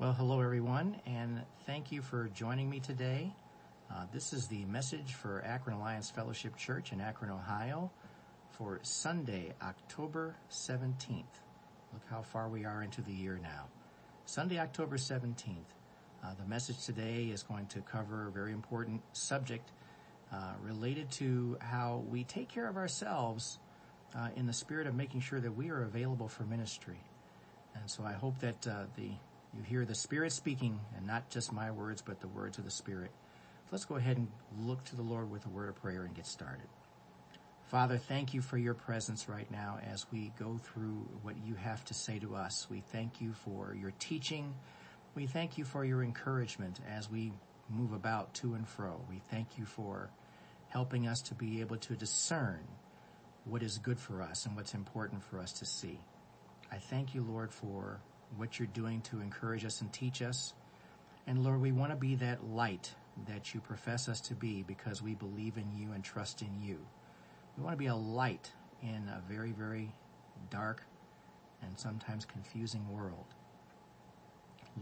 Well, hello everyone, and thank you for joining me today. Uh, this is the message for Akron Alliance Fellowship Church in Akron, Ohio for Sunday, October 17th. Look how far we are into the year now. Sunday, October 17th. Uh, the message today is going to cover a very important subject uh, related to how we take care of ourselves uh, in the spirit of making sure that we are available for ministry. And so I hope that uh, the you hear the Spirit speaking, and not just my words, but the words of the Spirit. Let's go ahead and look to the Lord with a word of prayer and get started. Father, thank you for your presence right now as we go through what you have to say to us. We thank you for your teaching. We thank you for your encouragement as we move about to and fro. We thank you for helping us to be able to discern what is good for us and what's important for us to see. I thank you, Lord, for what you're doing to encourage us and teach us. And Lord, we want to be that light that you profess us to be because we believe in you and trust in you. We want to be a light in a very, very dark and sometimes confusing world.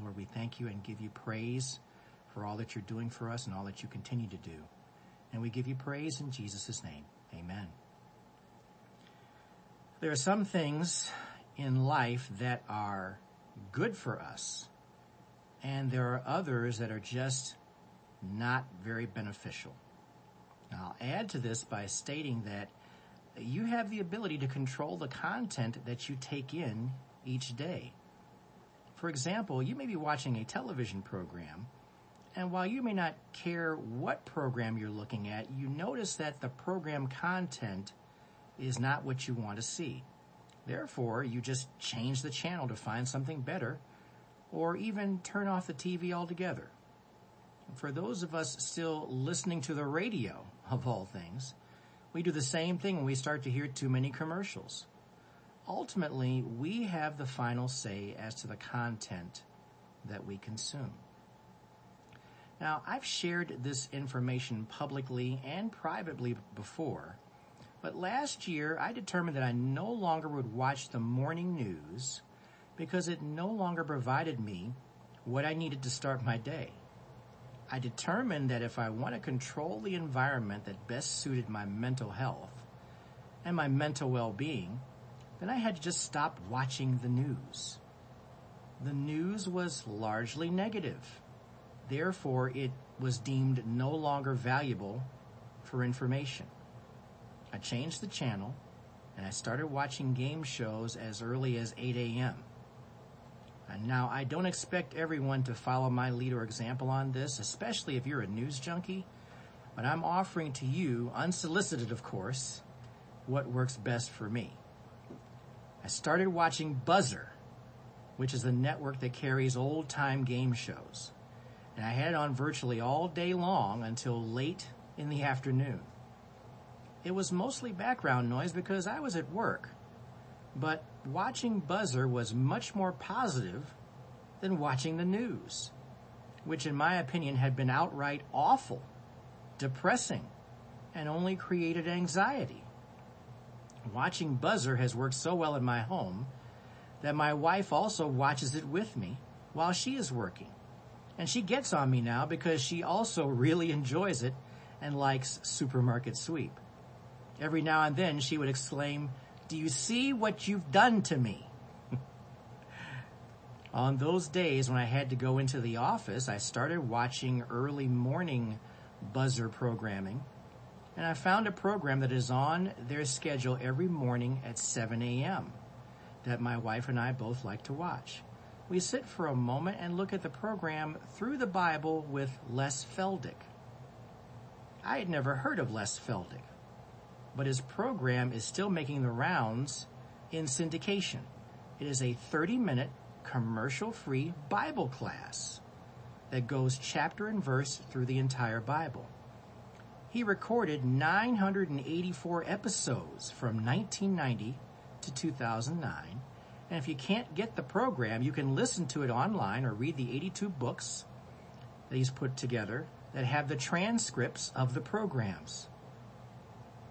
Lord, we thank you and give you praise for all that you're doing for us and all that you continue to do. And we give you praise in Jesus' name. Amen. There are some things in life that are good for us, and there are others that are just not very beneficial. Now, I'll add to this by stating that you have the ability to control the content that you take in each day. For example, you may be watching a television program, and while you may not care what program you're looking at, you notice that the program content is not what you want to see. Therefore, you just change the channel to find something better, or even turn off the TV altogether. For those of us still listening to the radio, of all things, we do the same thing when we start to hear too many commercials. Ultimately, we have the final say as to the content that we consume. Now, I've shared this information publicly and privately before, but last year I determined that I no longer would watch the morning news because it no longer provided me what I needed to start my day. I determined that if I want to control the environment that best suited my mental health and my mental well-being, then I had to just stop watching the news. The news was largely negative. Therefore, it was deemed no longer valuable for information. I changed the channel and I started watching game shows as early as 8 a.m. And now I don't expect everyone to follow my lead or example on this, especially if you're a news junkie, but I'm offering to you, unsolicited of course, what works best for me. I started watching Buzzr, which is a network that carries old time game shows. And I had it on virtually all day long until late in the afternoon. It was mostly background noise because I was at work but watching Buzzr was much more positive than watching the news, which in my opinion had been outright awful, depressing, and only created anxiety. Watching Buzzr has worked so well in my home that my wife also watches it with me while she is working. And she gets on me now because she also really enjoys it and likes Supermarket Sweep. Every now and then she would exclaim, do you see what you've done to me? On those days when I had to go into the office, I started watching early morning Buzzr programming and I found a program that is on their schedule every morning at 7 a.m. that my wife and I both like to watch. We sit for a moment and look at the program through the Bible with Les Feldick. I had never heard of Les Feldick but his program is still making the rounds in syndication. It is a 30 minute commercial free Bible class that goes chapter and verse through the entire Bible. He recorded 984 episodes from 1990 to 2009. And if you can't get the program, you can listen to it online or read the 82 books that he's put together that have the transcripts of the programs.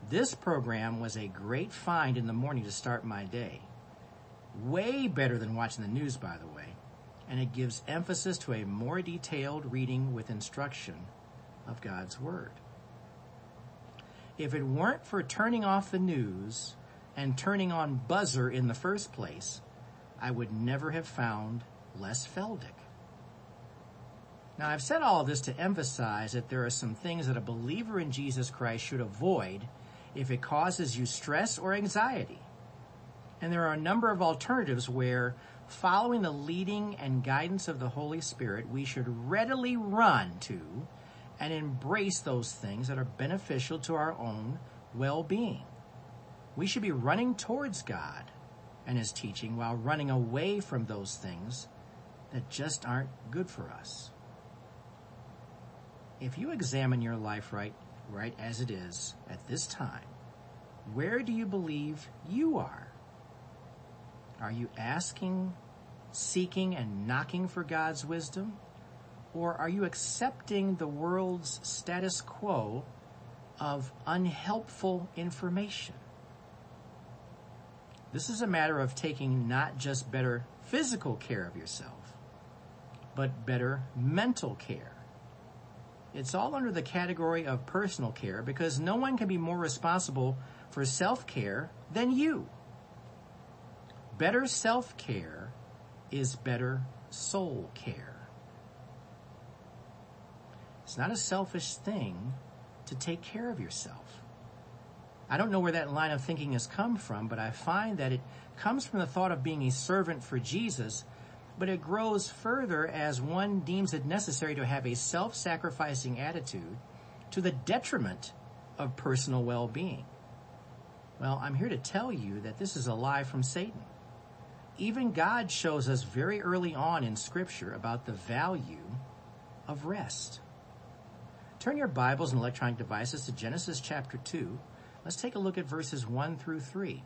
This program was a great find in the morning to start my day. Way better than watching the news, by the way. and it gives emphasis to a more detailed reading with instruction of God's Word. If it weren't for turning off the news and turning on Buzzr in the first place, I would never have found Les Feldick. Now I've said all this to emphasize that there are some things that a believer in Jesus Christ should avoid if it causes you stress or anxiety. And there are a number of alternatives where following the leading and guidance of the Holy Spirit, we should readily run to and embrace those things that are beneficial to our own well-being. We should be running towards God and His teaching while running away from those things that just aren't good for us. If you examine your life right, right as it is at this time, where do you believe you are? Are you asking, seeking, and knocking for God's wisdom? Or are you accepting the world's status quo of unhelpful information? This is a matter of taking not just better physical care of yourself, but better mental care. It's all under the category of personal care because no one can be more responsible for self-care than you. Better self-care is better soul care. It's not a selfish thing to take care of yourself. I don't know where that line of thinking has come from, but I find that it comes from the thought of being a servant for Jesus, but it grows further as one deems it necessary to have a self-sacrificing attitude to the detriment of personal well-being. Well, I'm here to tell you that this is a lie from Satan. Even God shows us very early on in scripture about the value of rest. Turn your Bibles and electronic devices to Genesis chapter 2. Let's take a look at verses 1 through 3.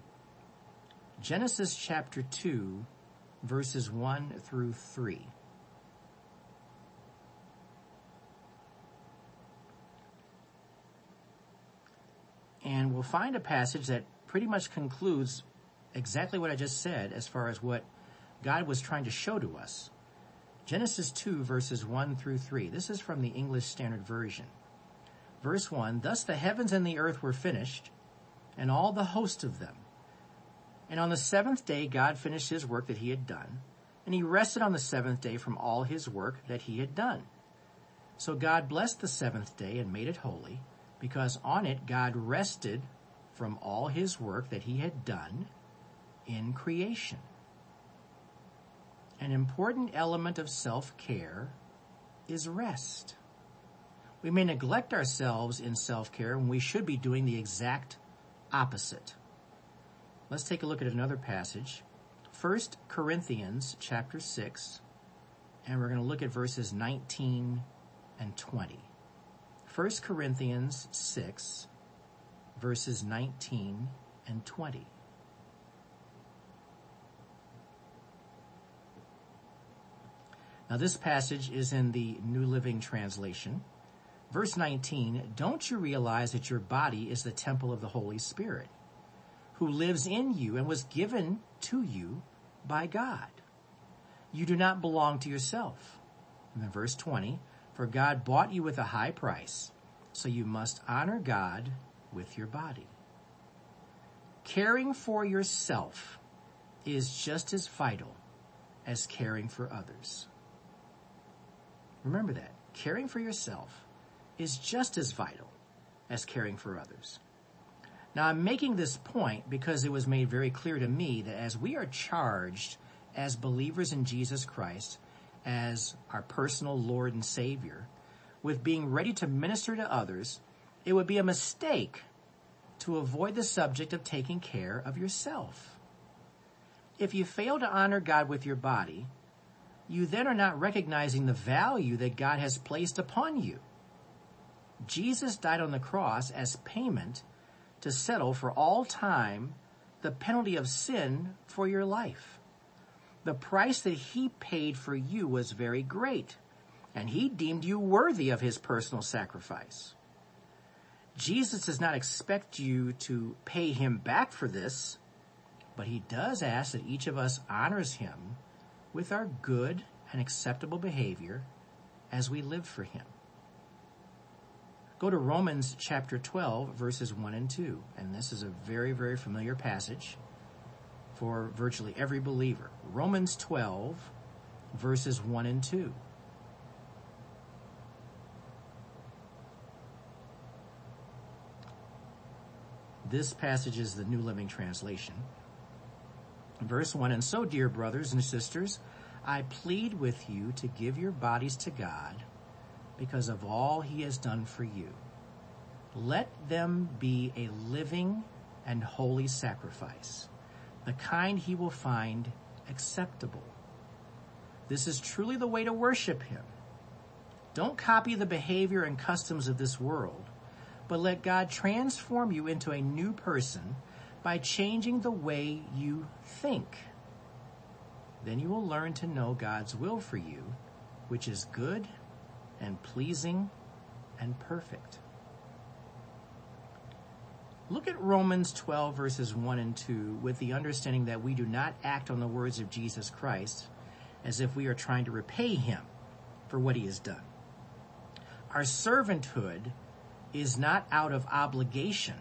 Genesis chapter 2, verses 1 through 3. And we'll find a passage that pretty much concludes exactly what I just said as far as what God was trying to show to us. Genesis 2 verses 1 through 3. This is from the English Standard Version. Verse 1, Thus the heavens and the earth were finished, and all the host of them. And on the seventh day God finished his work that he had done, and he rested on the seventh day from all his work that he had done. So God blessed the seventh day and made it holy, because on it God rested from all his work that he had done in creation. An important element of self-care is rest. We may neglect ourselves in self-care when we should be doing the exact opposite. Let's take a look at another passage. 1 Corinthians chapter 6, and we're going to look at verses 19 and 20. 1 Corinthians 6, verses 19 and 20. Now this passage is in the New Living Translation. Verse 19, don't you realize that your body is the temple of the Holy Spirit, who lives in you and was given to you by God? You do not belong to yourself. And then verse 20, for God bought you with a high price, so you must honor God with your body. Caring for yourself is just as vital as caring for others. Remember that. Caring for yourself is just as vital as caring for others. Now I'm making this point because it was made very clear to me that as we are charged as believers in Jesus Christ, as our personal Lord and Savior, with being ready to minister to others, it would be a mistake to avoid the subject of taking care of yourself. If you fail to honor God with your body, you then are not recognizing the value that God has placed upon you. Jesus died on the cross as payment to settle for all time the penalty of sin for your life. The price that he paid for you was very great, and he deemed you worthy of his personal sacrifice. Jesus does not expect you to pay him back for this, but he does ask that each of us honors him with our good and acceptable behavior as we live for Him. Go to Romans chapter 12, verses 1 and 2, and this is a very, very familiar passage for virtually every believer. Romans 12, verses 1 and 2. This passage is the New Living Translation. Verse 1 And so, dear brothers and sisters, I plead with you to give your bodies to God because of all he has done for you. Let them be a living and holy sacrifice, the kind he will find acceptable. This is truly the way to worship him. Don't copy the behavior and customs of this world, but let God transform you into a new person by changing the way you think. Then you will learn to know God's will for you, which is good and pleasing and perfect. Look at Romans 12 verses 1 and 2 with the understanding that we do not act on the words of Jesus Christ as if we are trying to repay him for what he has done. Our servanthood is not out of obligation,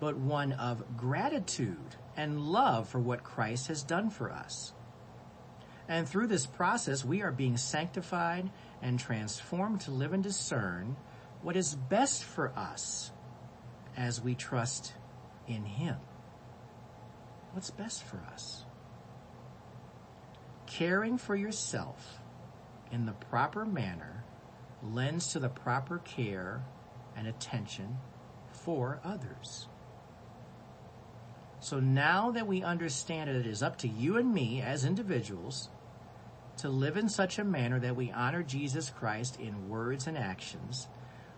but one of gratitude and love for what Christ has done for us. And through this process, we are being sanctified and transformed to live and discern what is best for us as we trust in Him. What's best for us? Caring for yourself in the proper manner lends to the proper care and attention for others. So now that we understand that it is up to you and me as individuals to live in such a manner that we honor Jesus Christ in words and actions,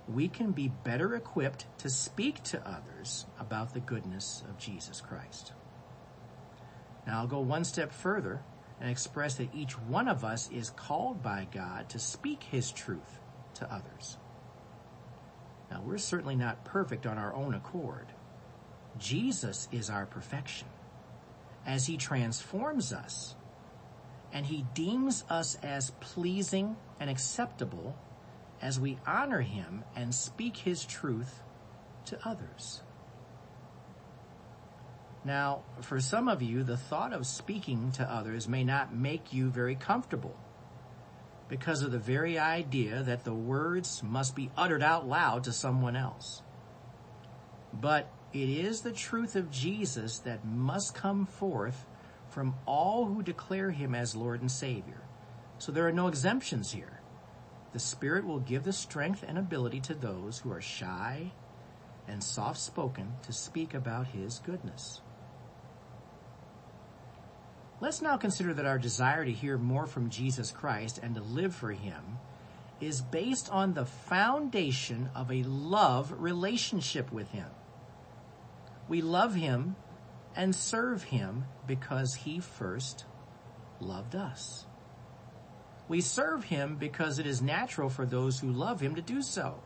we can be better equipped to speak to others about the goodness of Jesus Christ. Now I'll go one step further and express that each one of us is called by God to speak his truth to others. Now we're certainly not perfect on our own accord. Jesus is our perfection. As he transforms us and he deems us as pleasing and acceptable as we honor him and speak his truth to others. Now, for some of you, the thought of speaking to others may not make you very comfortable because of the very idea that the words must be uttered out loud to someone else. But it is the truth of Jesus that must come forth from all who declare him as Lord and Savior. So there are no exemptions here. The Spirit will give the strength and ability to those who are shy and soft spoken to speak about his goodness. Let's now consider that our desire to hear more from Jesus Christ and to live for him is based on the foundation of a love relationship with him. We love him and serve him because he first loved us. We serve him because it is natural for those who love him to do so.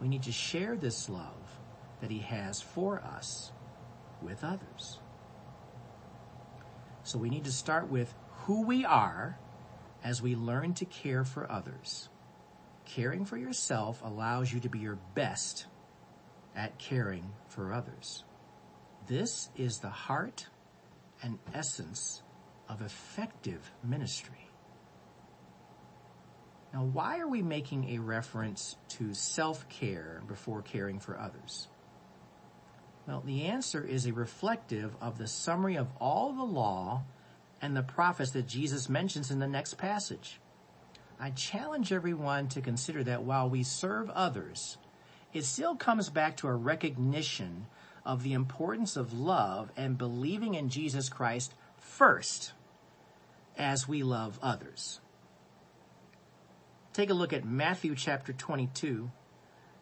We need to share this love that he has for us with others. So we need to start with who we are as we learn to care for others. Caring for yourself allows you to be your best at caring for others. This is the heart and essence of effective ministry. Now, why are we making a reference to self-care before caring for others? Well, the answer is a reflective of the summary of all the law and the prophets that Jesus mentions in the next passage. I challenge everyone to consider that while we serve others, it still comes back to a recognition of the importance of love and believing in Jesus Christ first as we love others. Take a look at Matthew chapter 22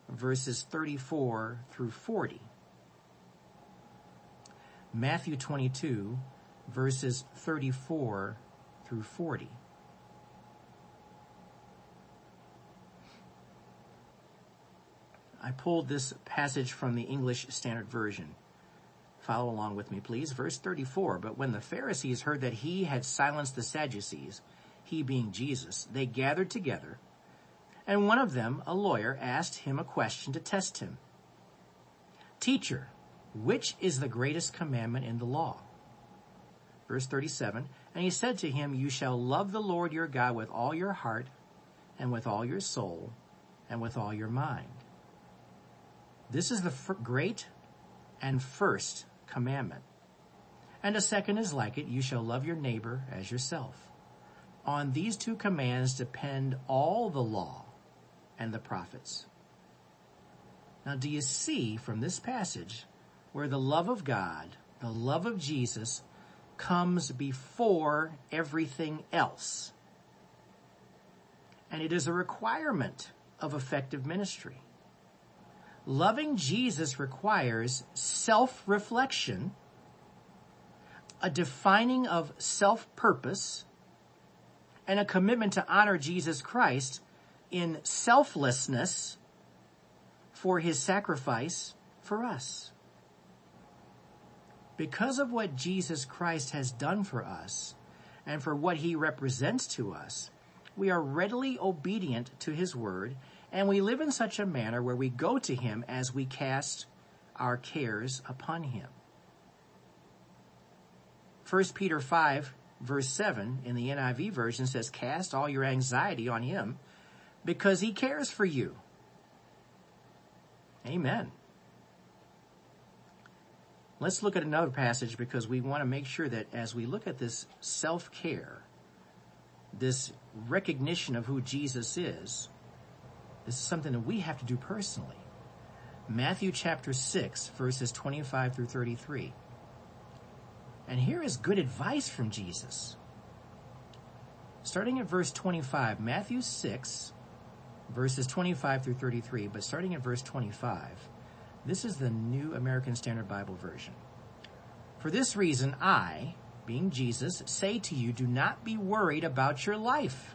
verses 34 through 40. Matthew 22 verses 34 through 40. I pulled this passage from the English Standard Version. Follow along with me, please. Verse 34. But when the Pharisees heard that he had silenced the Sadducees, he being Jesus, they gathered together, and one of them, a lawyer, asked him a question to test him. Teacher, which is the greatest commandment in the law? Verse 37, and he said to him, You shall love the Lord your God with all your heart, and with all your soul, and with all your mind. This is the great and first commandment. And a second is like it, you shall love your neighbor as yourself. On these two commands depend all the law and the prophets. Now do you see from this passage where the love of God, the love of Jesus, comes before everything else? And it is a requirement of effective ministry. Loving Jesus requires self-reflection, a defining of self-purpose, and a commitment to honor Jesus Christ in selflessness for his sacrifice for us. Because of what Jesus Christ has done for us and for what he represents to us, we are readily obedient to his word and we live in such a manner where we go to him as we cast our cares upon him. 1 Peter 5 verse 7 in the NIV version says, cast all your anxiety on him because he cares for you. Amen. Let's look at another passage because we want to make sure that as we look at this self-care, this recognition of who Jesus is, this is something that we have to do personally. Matthew chapter 6 verses 25 through 33. And here is good advice from Jesus. Starting at verse 25, Matthew 6 verses 25 through 33, but starting at verse 25, this is the New American Standard Bible Version. For this reason, I, being Jesus, say to you, do not be worried about your life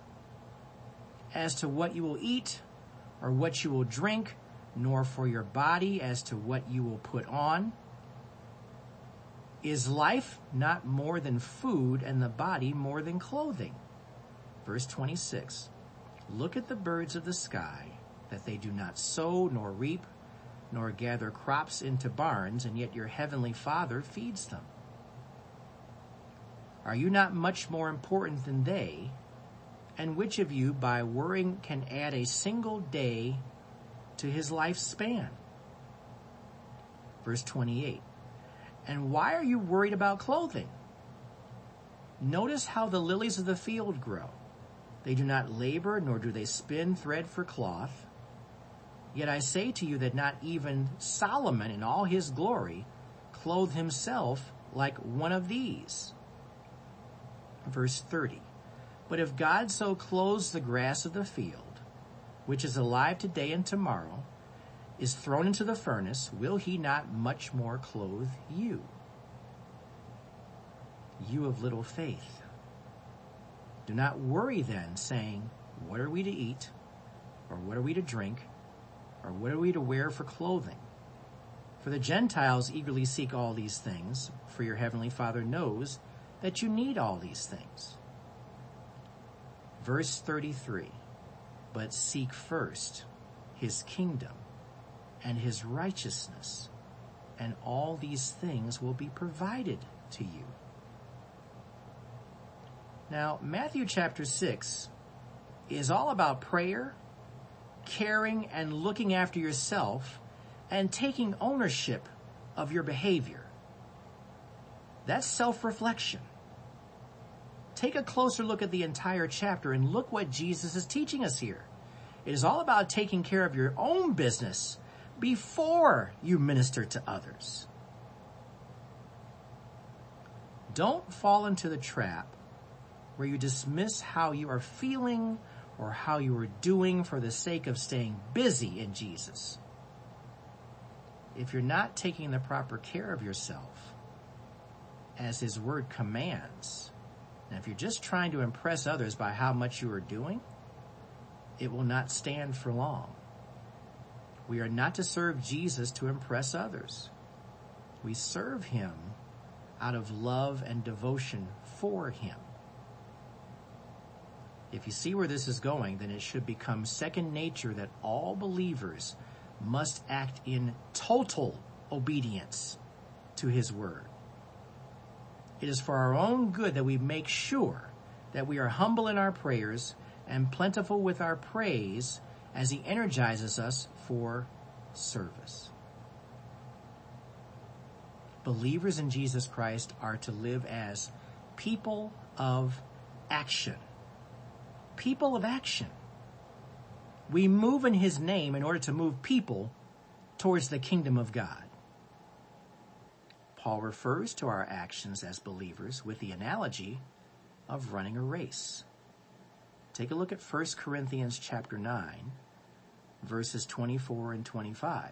as to what you will eat or what you will drink, nor for your body as to what you will put on. Is life not more than food and the body more than clothing? Verse 26. Look at the birds of the sky, that they do not sow nor reap, nor gather crops into barns, and yet your heavenly Father feeds them. Are you not much more important than they? And which of you, by worrying, can add a single day to his lifespan? Verse 28. And why are you worried about clothing? Notice how the lilies of the field grow. They do not labor, nor do they spin thread for cloth. Yet I say to you that not even Solomon in all his glory clothed himself like one of these. Verse 30. But if God so clothes the grass of the field, which is alive today and tomorrow, is thrown into the furnace, will he not much more clothe you? You of little faith. Do not worry then, saying, What are we to eat? Or what are we to drink? Or what are we to wear for clothing? For the Gentiles eagerly seek all these things, for your heavenly Father knows that you need all these things. Verse 33, but seek first his kingdom and his righteousness, and all these things will be provided to you. Now, Matthew chapter 6 is all about prayer, caring and looking after yourself, and taking ownership of your behavior. That's self-reflection. Take a closer look at the entire chapter and look what Jesus is teaching us here. It is all about taking care of your own business before you minister to others. Don't fall into the trap where you dismiss how you are feeling or how you are doing for the sake of staying busy in Jesus. If you're not taking the proper care of yourself, as His Word commands, and if you're just trying to impress others by how much you are doing, it will not stand for long. We are not to serve Jesus to impress others. We serve Him out of love and devotion for Him. If you see where this is going, then it should become second nature that all believers must act in total obedience to his word. It is for our own good that we make sure that we are humble in our prayers and plentiful with our praise as he energizes us for service. Believers in Jesus Christ are to live as people of action. People of action. We move in his name in order to move people towards the kingdom of God. Paul refers to our actions as believers with the analogy of running a race. Take a look at 1 Corinthians chapter 9, verses 24 and 25.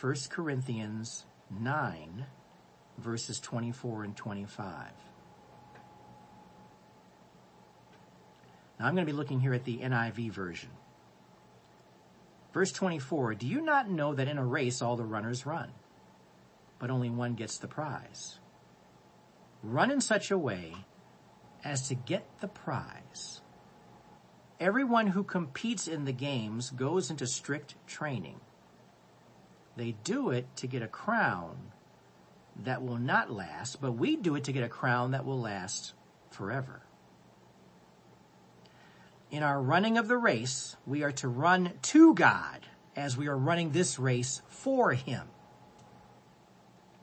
1 Corinthians 9, verses 24 and 25. Now I'm going to be looking here at the NIV version. Verse 24, Do you not know that in a race all the runners run, but only one gets the prize? Run in such a way as to get the prize. Everyone who competes in the games goes into strict training. They do it to get a crown that will not last, but we do it to get a crown that will last forever. In our running of the race, we are to run to God as we are running this race for Him.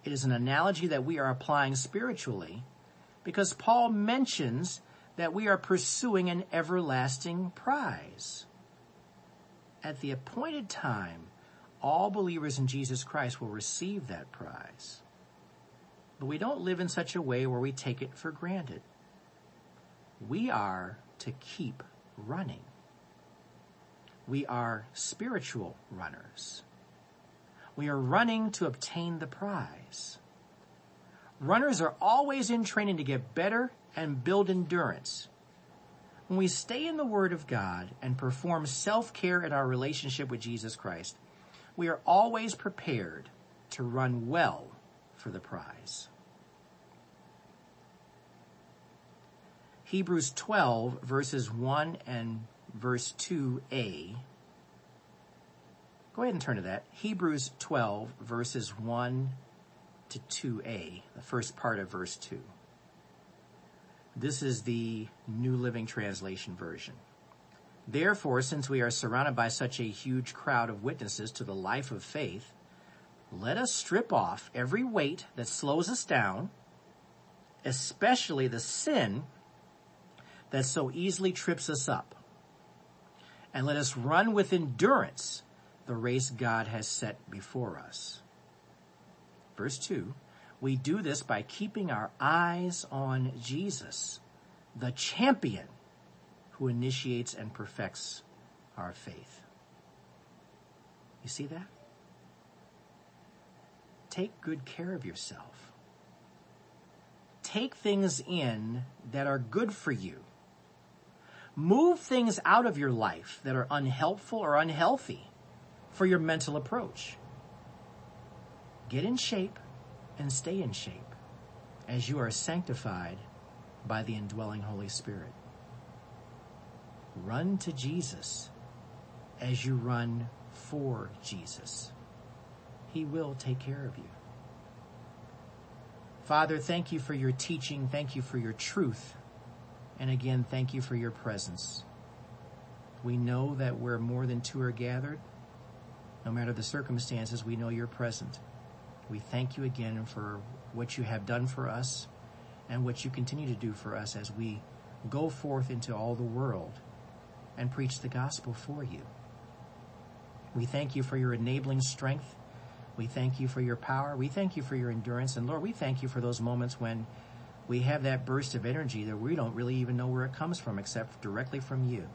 It is an analogy that we are applying spiritually because Paul mentions that we are pursuing an everlasting prize. At the appointed time, all believers in Jesus Christ will receive that prize. But we don't live in such a way where we take it for granted. We are to keep running. We are spiritual runners. We are running to obtain the prize. Runners are always in training to get better and build endurance. When we stay in the Word of God and perform self-care in our relationship with Jesus Christ, we are always prepared to run well for the prize. Hebrews 12 verses 1 and verse 2a. Go ahead and turn to that. Hebrews 12 verses 1 to 2a, the first part of verse 2. This is the New Living Translation version. Therefore, since we are surrounded by such a huge crowd of witnesses to the life of faith, let us strip off every weight that slows us down, especially the sin that so easily trips us up. And let us run with endurance the race God has set before us. Verse 2, we do this by keeping our eyes on Jesus, the champion who initiates and perfects our faith. You see that? Take good care of yourself. Take things in that are good for you. Move things out of your life that are unhelpful or unhealthy for your mental approach. Get in shape and stay in shape as you are sanctified by the indwelling Holy Spirit. Run to Jesus as you run for Jesus. He will take care of you. Father, thank you for your teaching. Thank you for your truth. And again, thank you for your presence. We know that where more than two are gathered, no matter the circumstances, we know you're present. We thank you again for what you have done for us and what you continue to do for us as we go forth into all the world and preach the gospel for you. We thank you for your enabling strength. We thank you for your power. We thank you for your endurance. And Lord, we thank you for those moments when we have that burst of energy that we don't really even know where it comes from except directly from you.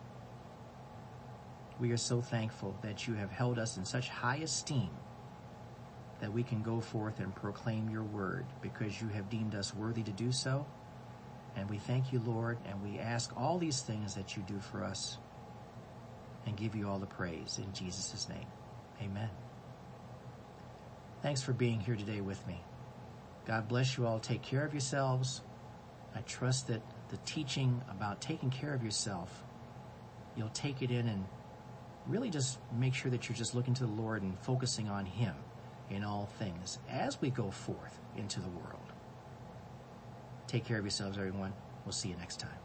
We are so thankful that you have held us in such high esteem that we can go forth and proclaim your word because you have deemed us worthy to do so. And we thank you, Lord, and we ask all these things that you do for us and give you all the praise in Jesus' name. Amen. Thanks for being here today with me. God bless you all. Take care of yourselves. I trust that the teaching about taking care of yourself, you'll take it in and really just make sure that you're just looking to the Lord and focusing on Him in all things as we go forth into the world. Take care of yourselves, everyone. We'll see you next time.